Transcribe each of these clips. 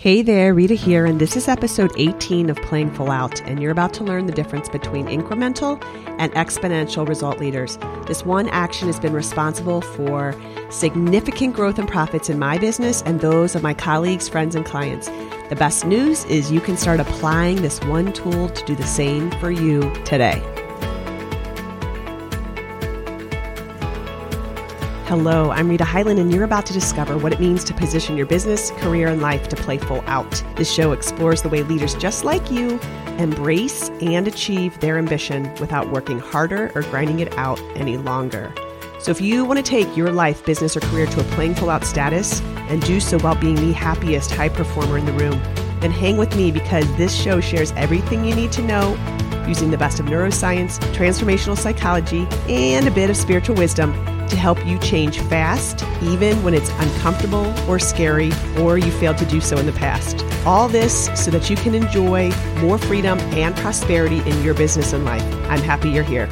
Hey there, Rita here, and this is episode 18 of Playing Full Out, and you're about to learn the difference between incremental and exponential result leaders. This one action has been responsible for significant growth and profits in my business and those of my colleagues, friends, and clients. The best news is you can start applying this one tool to do the same for you today. Hello, I'm Rita Hyland, and you're about to discover what it means to position your business, career, and life to play full out. This show explores the way leaders just like you embrace and achieve their ambition without working harder or grinding it out any longer. So, if you want to take your life, business, or career to a playing full out status and do so while being the happiest high performer in the room, then hang with me because this show shares everything you need to know using the best of neuroscience, transformational psychology, and a bit of spiritual wisdom to help you change fast, even when it's uncomfortable or scary, or you failed to do so in the past. All this so that you can enjoy more freedom and prosperity in your business and life. I'm happy you're here.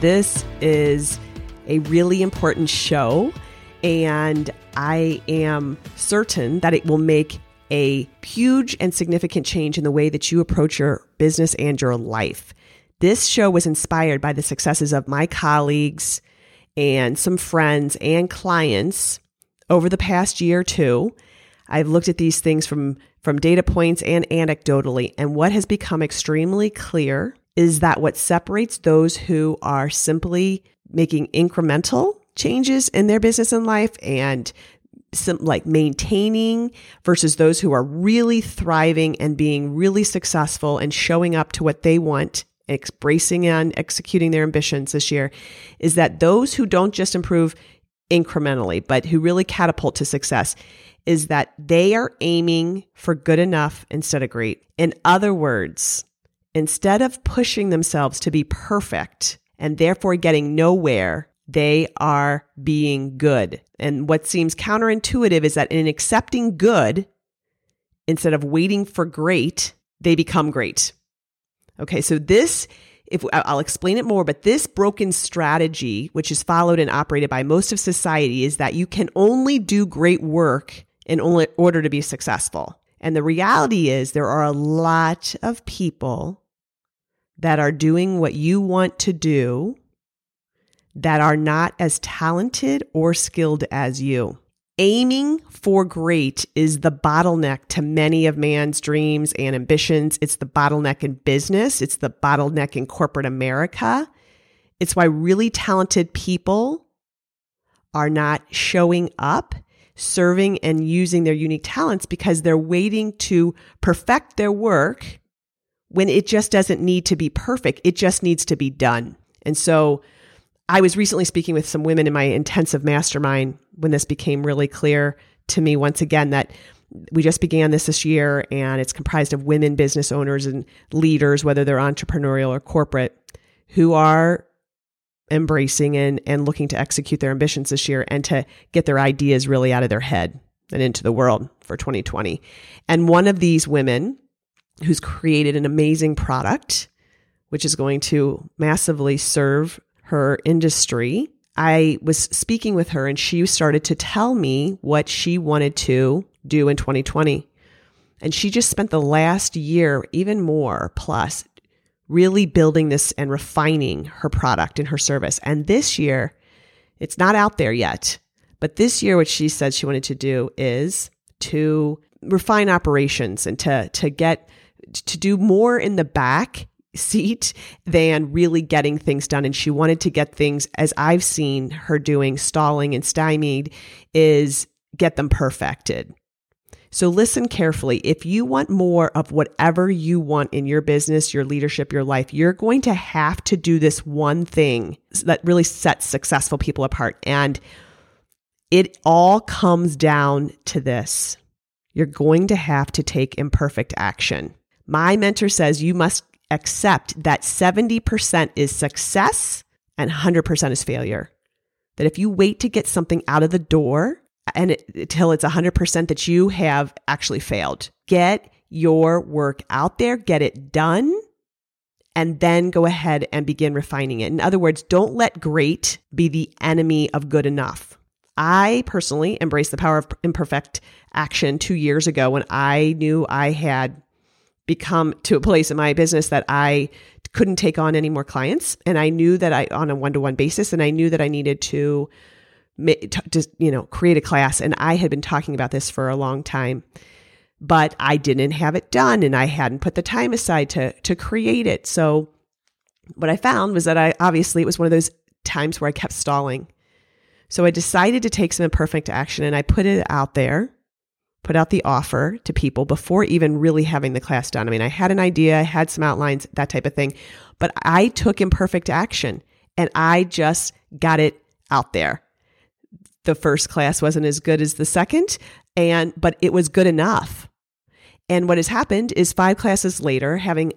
This is a really important show, and I am certain that it will make a huge and significant change in the way that you approach your business and your life. This show was inspired by the successes of my colleagues and some friends and clients over the past year or two. I've looked at these things from, from data points and anecdotally, and what has become extremely clear is that what separates those who are simply making incremental changes in their business and life and some like maintaining versus those who are really thriving and being really successful and showing up to what they want embracing and executing their ambitions this year is that those who don't just improve incrementally but who really catapult to success is that they are aiming for good enough instead of great. In other words instead of pushing themselves to be perfect and therefore getting nowhere they are being good. And what seems counterintuitive is that in accepting good, instead of waiting for great, they become great. Okay, so this, if I'll explain it more, but this broken strategy, which is followed and operated by most of society, is that you can only do great work in order to be successful. And the reality is, there are a lot of people that are doing what you want to do that are not as talented or skilled as you. Aiming for great is the bottleneck to many of man's dreams and ambitions. It's the bottleneck in business. It's the bottleneck in corporate America. It's why really talented people are not showing up, serving, and using their unique talents because they're waiting to perfect their work when it just doesn't need to be perfect. It just needs to be done. And so I was recently speaking with some women in my intensive mastermind when this became really clear to me once again that we just began this this year and it's comprised of women business owners and leaders whether they're entrepreneurial or corporate who are embracing and and looking to execute their ambitions this year and to get their ideas really out of their head and into the world for 2020. And one of these women who's created an amazing product which is going to massively serve her industry, I was speaking with her and she started to tell me what she wanted to do in 2020. And she just spent the last year, even more plus, really building this and refining her product and her service. And this year, it's not out there yet, but this year, what she said she wanted to do is to refine operations and to, to get, to do more in the back seat than really getting things done. And she wanted to get things, as I've seen her doing, stalling and stymied, is get them perfected. So listen carefully. If you want more of whatever you want in your business, your leadership, your life, you're going to have to do this one thing that really sets successful people apart. And it all comes down to this. You're going to have to take imperfect action. My mentor says you must accept that 70% is success and 100% is failure. That if you wait to get something out of the door and it, until it's 100% that you have actually failed, get your work out there, get it done, and then go ahead and begin refining it. In other words, don't let great be the enemy of good enough. I personally embraced the power of imperfect action two years ago when I knew I had become to a place in my business that I couldn't take on any more clients. And I knew that I, on a one to one basis, and I knew that I needed to, to, you know, create a class. And I had been talking about this for a long time, but I didn't have it done and I hadn't put the time aside to, to create it. So what I found was that I obviously, it was one of those times where I kept stalling. So I decided to take some imperfect action and I put it out there put out the offer to people before even really having the class done. I mean, I had an idea, I had some outlines, that type of thing, but I took imperfect action and I just got it out there. The first class wasn't as good as the second, and but it was good enough. And what has happened is five classes later, having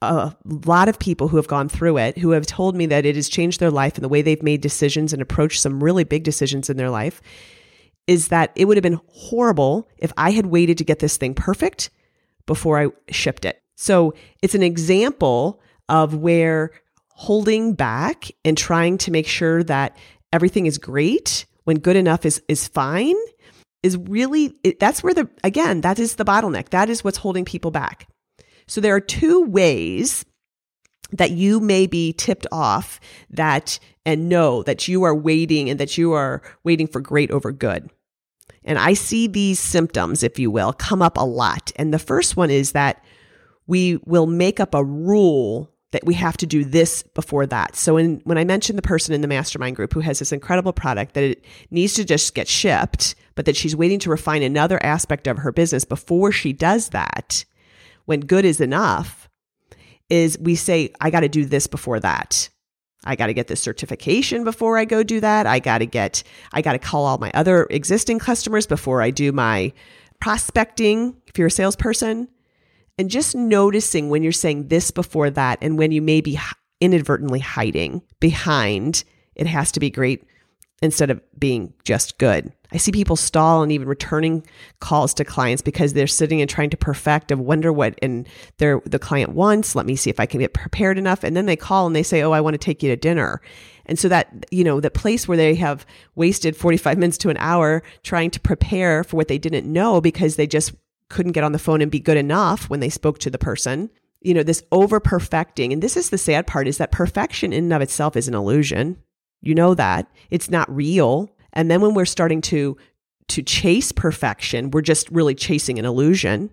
a lot of people who have gone through it who have told me that it has changed their life and the way they've made decisions and approached some really big decisions in their life is that it would have been horrible if I had waited to get this thing perfect before I shipped it. So it's an example of where holding back and trying to make sure that everything is great when good enough is is fine is really it, that's where the again that is the bottleneck that is what's holding people back so there are two ways that you may be tipped off that and know that you are waiting and that you are waiting for great over good. And I see these symptoms, if you will, come up a lot. And the first one is that we will make up a rule that we have to do this before that. So in, when I mentioned the person in the mastermind group who has this incredible product that it needs to just get shipped, but that she's waiting to refine another aspect of her business before she does that, when good is enough, is we say, I got to do this before that. I got to get this certification before I go do that. I got to get, I got to call all my other existing customers before I do my prospecting. If you're a salesperson, and just noticing when you're saying this before that, and when you may be inadvertently hiding behind, it has to be great instead of being just good. I see people stall and even returning calls to clients because they're sitting and trying to perfect and wonder what and their the client wants. Let me see if I can get prepared enough. And then they call and they say, Oh, I want to take you to dinner. And so that, you know, the place where they have wasted 45 minutes to an hour trying to prepare for what they didn't know because they just couldn't get on the phone and be good enough when they spoke to the person. You know, this over perfecting. And this is the sad part is that perfection in and of itself is an illusion. You know that. It's not real. And then when we're starting to to chase perfection, we're just really chasing an illusion.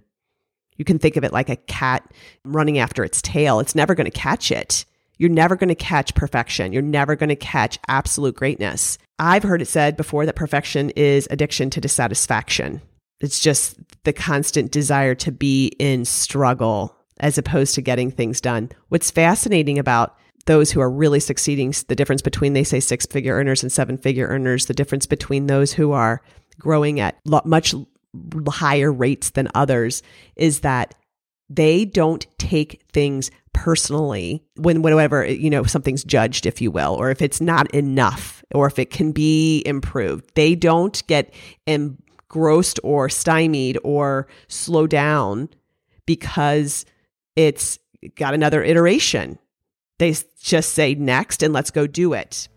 You can think of it like a cat running after its tail. It's never going to catch it. You're never going to catch perfection. You're never going to catch absolute greatness. I've heard it said before that perfection is addiction to dissatisfaction. It's just the constant desire to be in struggle as opposed to getting things done. What's fascinating about those who are really succeeding, the difference between, they say, six figure earners and seven figure earners, the difference between those who are growing at much higher rates than others is that they don't take things personally when whatever you know something's judged if you will or if it's not enough or if it can be improved. They don't get engrossed or stymied or slow down because it's got another iteration they just say next and let's go do it.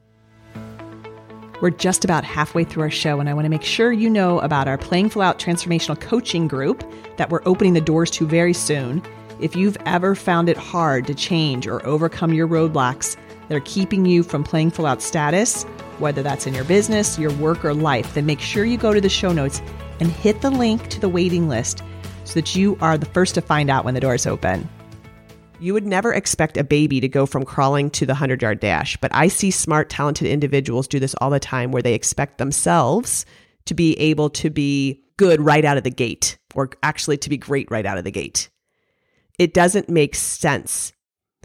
We're just about halfway through our show, and I want to make sure you know about our Playing Full Out Transformational Coaching Group that we're opening the doors to very soon. If you've ever found it hard to change or overcome your roadblocks that are keeping you from playing full out status, whether that's in your business, your work, or life, then make sure you go to the show notes and hit the link to the waiting list so that you are the first to find out when the doors open. You would never expect a baby to go from crawling to the 100 yard dash, but I see smart, talented individuals do this all the time where they expect themselves to be able to be good right out of the gate or actually to be great right out of the gate. It doesn't make sense.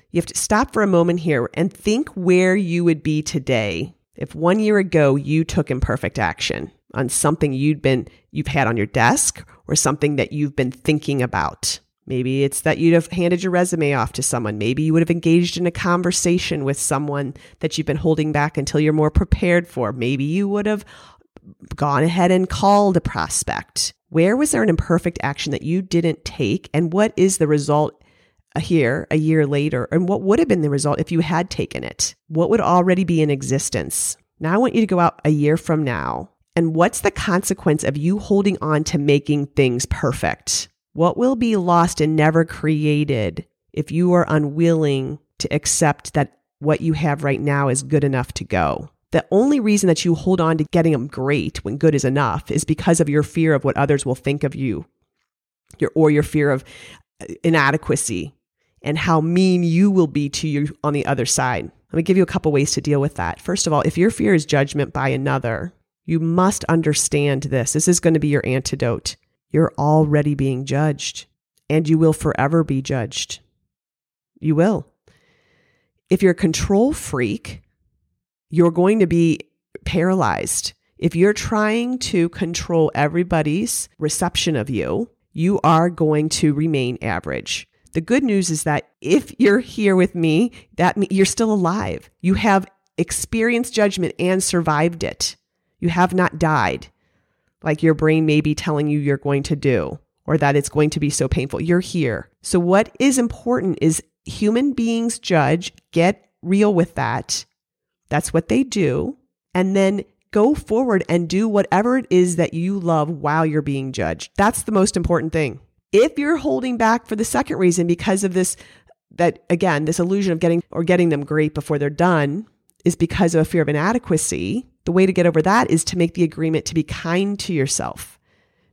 You have to stop for a moment here and think where you would be today if one year ago you took imperfect action on something you'd been you've had on your desk or something that you've been thinking about. Maybe it's that you'd have handed your resume off to someone. Maybe you would have engaged in a conversation with someone that you've been holding back until you're more prepared for. Maybe you would have gone ahead and called a prospect. Where was there an imperfect action that you didn't take? And what is the result here a year later? And what would have been the result if you had taken it? What would already be in existence? Now I want you to go out a year from now. And what's the consequence of you holding on to making things perfect? What will be lost and never created if you are unwilling to accept that what you have right now is good enough to go? The only reason that you hold on to getting them great when good is enough is because of your fear of what others will think of you, your or your fear of uh, inadequacy and how mean you will be to you on the other side. Let me give you a couple ways to deal with that. First of all, if your fear is judgment by another, you must understand this. This is going to be your antidote. You're already being judged, and you will forever be judged. You will. If you're a control freak, you're going to be paralyzed. If you're trying to control everybody's reception of you, you are going to remain average. The good news is that if you're here with me, that you're still alive. You have experienced judgment and survived it. You have not died like your brain may be telling you you're going to do or that it's going to be so painful. You're here. So what is important is human beings judge, get real with that. That's what they do. And then go forward and do whatever it is that you love while you're being judged. That's the most important thing. If you're holding back for the second reason because of this, that again, this illusion of getting or getting them great before they're done is because of a fear of inadequacy, the way to get over that is to make the agreement to be kind to yourself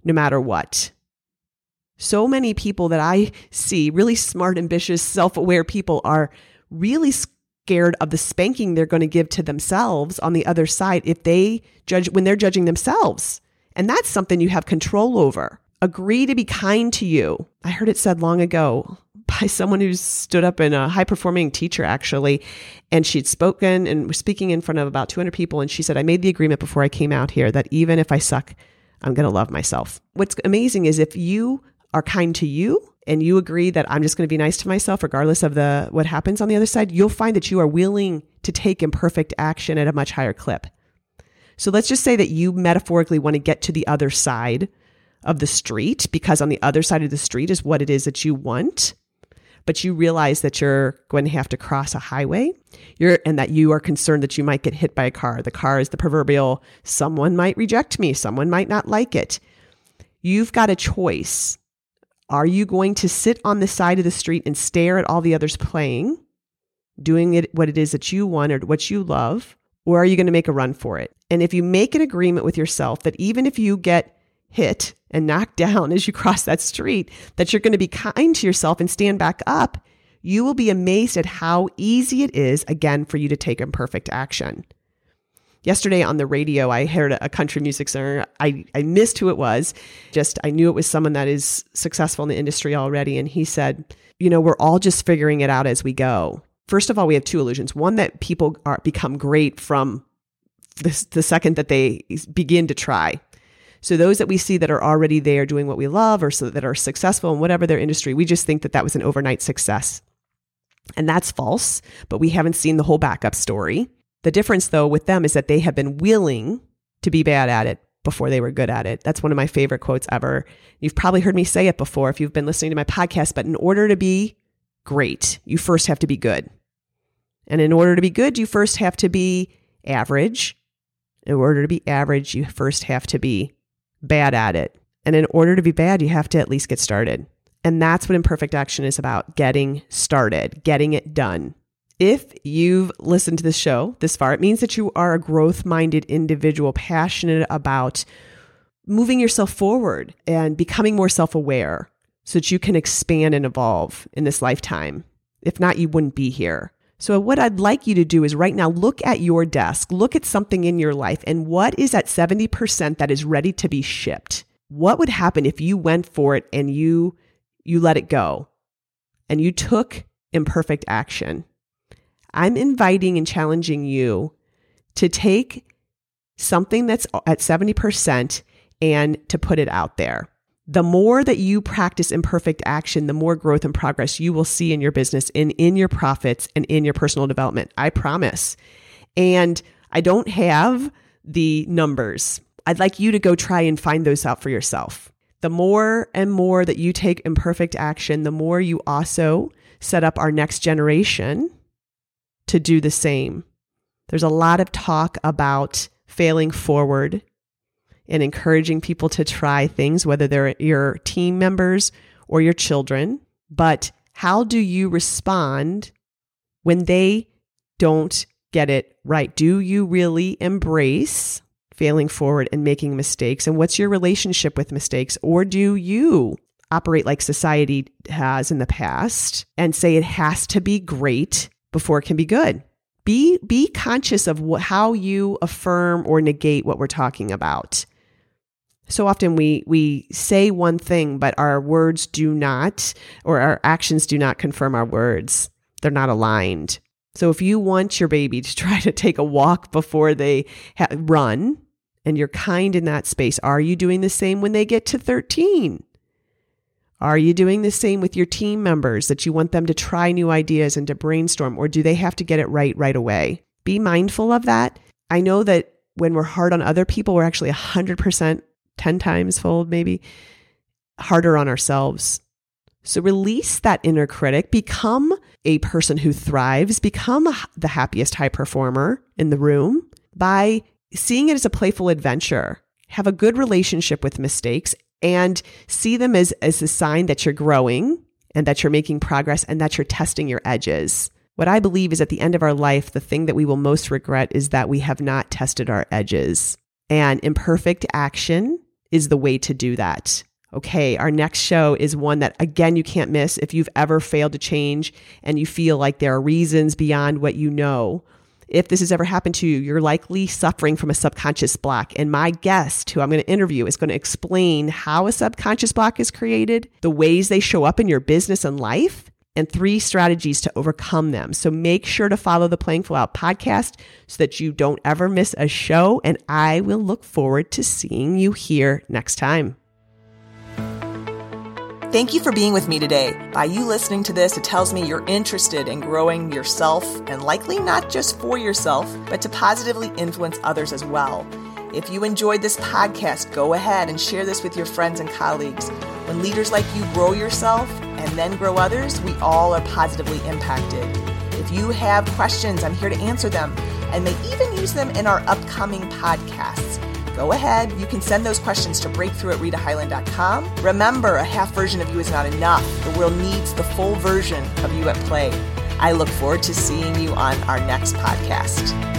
no matter what. So many people that I see, really smart, ambitious, self aware people, are really scared of the spanking they're going to give to themselves on the other side if they judge when they're judging themselves. And that's something you have control over. Agree to be kind to you. I heard it said long ago by someone who stood up in a high performing teacher, actually. And she'd spoken and was speaking in front of about 200 people. And she said, I made the agreement before I came out here that even if I suck, I'm going to love myself. What's amazing is if you are kind to you and you agree that I'm just going to be nice to myself regardless of the what happens on the other side, you'll find that you are willing to take imperfect action at a much higher clip. So let's just say that you metaphorically want to get to the other side of the street because on the other side of the street is what it is that you want but you realize that you're going to have to cross a highway. You're and that you are concerned that you might get hit by a car. The car is the proverbial someone might reject me. Someone might not like it. You've got a choice. Are you going to sit on the side of the street and stare at all the others playing doing it what it is that you want or what you love or are you going to make a run for it? And if you make an agreement with yourself that even if you get hit and knocked down as you cross that street, that you're going to be kind to yourself and stand back up, you will be amazed at how easy it is, again, for you to take imperfect action. Yesterday on the radio, I heard a country music singer. I, I missed who it was. Just, I knew it was someone that is successful in the industry already. And he said, You know, we're all just figuring it out as we go. First of all, we have two illusions. One that people are become great from the, the second that they begin to try. So those that we see that are already there doing what we love or so that are successful in whatever their industry, we just think that that was an overnight success. And that's false, but we haven't seen the whole backup story. The difference though with them is that they have been willing to be bad at it before they were good at it. That's one of my favorite quotes ever. You've probably heard me say it before if you've been listening to my podcast, but in order to be great, you first have to be good. And in order to be good, you first have to be average. In order to be average, you first have to be bad at it. And in order to be bad, you have to at least get started. And that's what imperfect action is about getting started, getting it done. If you've listened to this show this far, it means that you are a growth minded individual passionate about moving yourself forward and becoming more self aware so that you can expand and evolve in this lifetime. If not, you wouldn't be here. So, what I'd like you to do is right now look at your desk, look at something in your life, and what is at 70% that is ready to be shipped? What would happen if you went for it and you you let it go and you took imperfect action? I'm inviting and challenging you to take something that's at 70% and to put it out there the more that you practice imperfect action, the more growth and progress you will see in your business and in your profits and in your personal development. I promise. And I don't have the numbers. I'd like you to go try and find those out for yourself. The more and more that you take imperfect action, the more you also set up our next generation to do the same. There's a lot of talk about failing forward and encouraging people to try things, whether they're your team members or your children. But how do you respond when they don't get it right? Do you really embrace failing forward and making mistakes? And what's your relationship with mistakes? Or do you operate like society has in the past and say it has to be great before it can be good? Be be conscious of wh- how you affirm or negate what we're talking about. So often we we say one thing, but our words do not, or our actions do not confirm our words. They're not aligned. So if you want your baby to try to take a walk before they ha- run, and you're kind in that space, are you doing the same when they get to 13? Are you doing the same with your team members that you want them to try new ideas and to brainstorm, or do they have to get it right right away? Be mindful of that. I know that when we're hard on other people, we're actually 100%, 10 times fold, maybe harder on ourselves. So release that inner critic, become a person who thrives, become the happiest high performer in the room by seeing it as a playful adventure. Have a good relationship with mistakes and see them as, as a sign that you're growing and that you're making progress and that you're testing your edges. What I believe is at the end of our life, the thing that we will most regret is that we have not tested our edges. And imperfect action is the way to do that. Okay, our next show is one that, again, you can't miss if you've ever failed to change and you feel like there are reasons beyond what you know if this has ever happened to you, you're likely suffering from a subconscious block. And my guest, who I'm going to interview, is going to explain how a subconscious block is created, the ways they show up in your business and life, and three strategies to overcome them. So make sure to follow the Playing Full Out podcast so that you don't ever miss a show. And I will look forward to seeing you here next time. Thank you for being with me today. By you listening to this, it tells me you're interested in growing yourself and likely not just for yourself, but to positively influence others as well. If you enjoyed this podcast, go ahead and share this with your friends and colleagues. When leaders like you grow yourself and then grow others, we all are positively impacted. If you have questions, I'm here to answer them and may even use them in our upcoming podcasts go ahead. You can send those questions to breakthrough at ritahyland.com. Remember, a half version of you is not enough. The world needs the full version of you at play. I look forward to seeing you on our next podcast.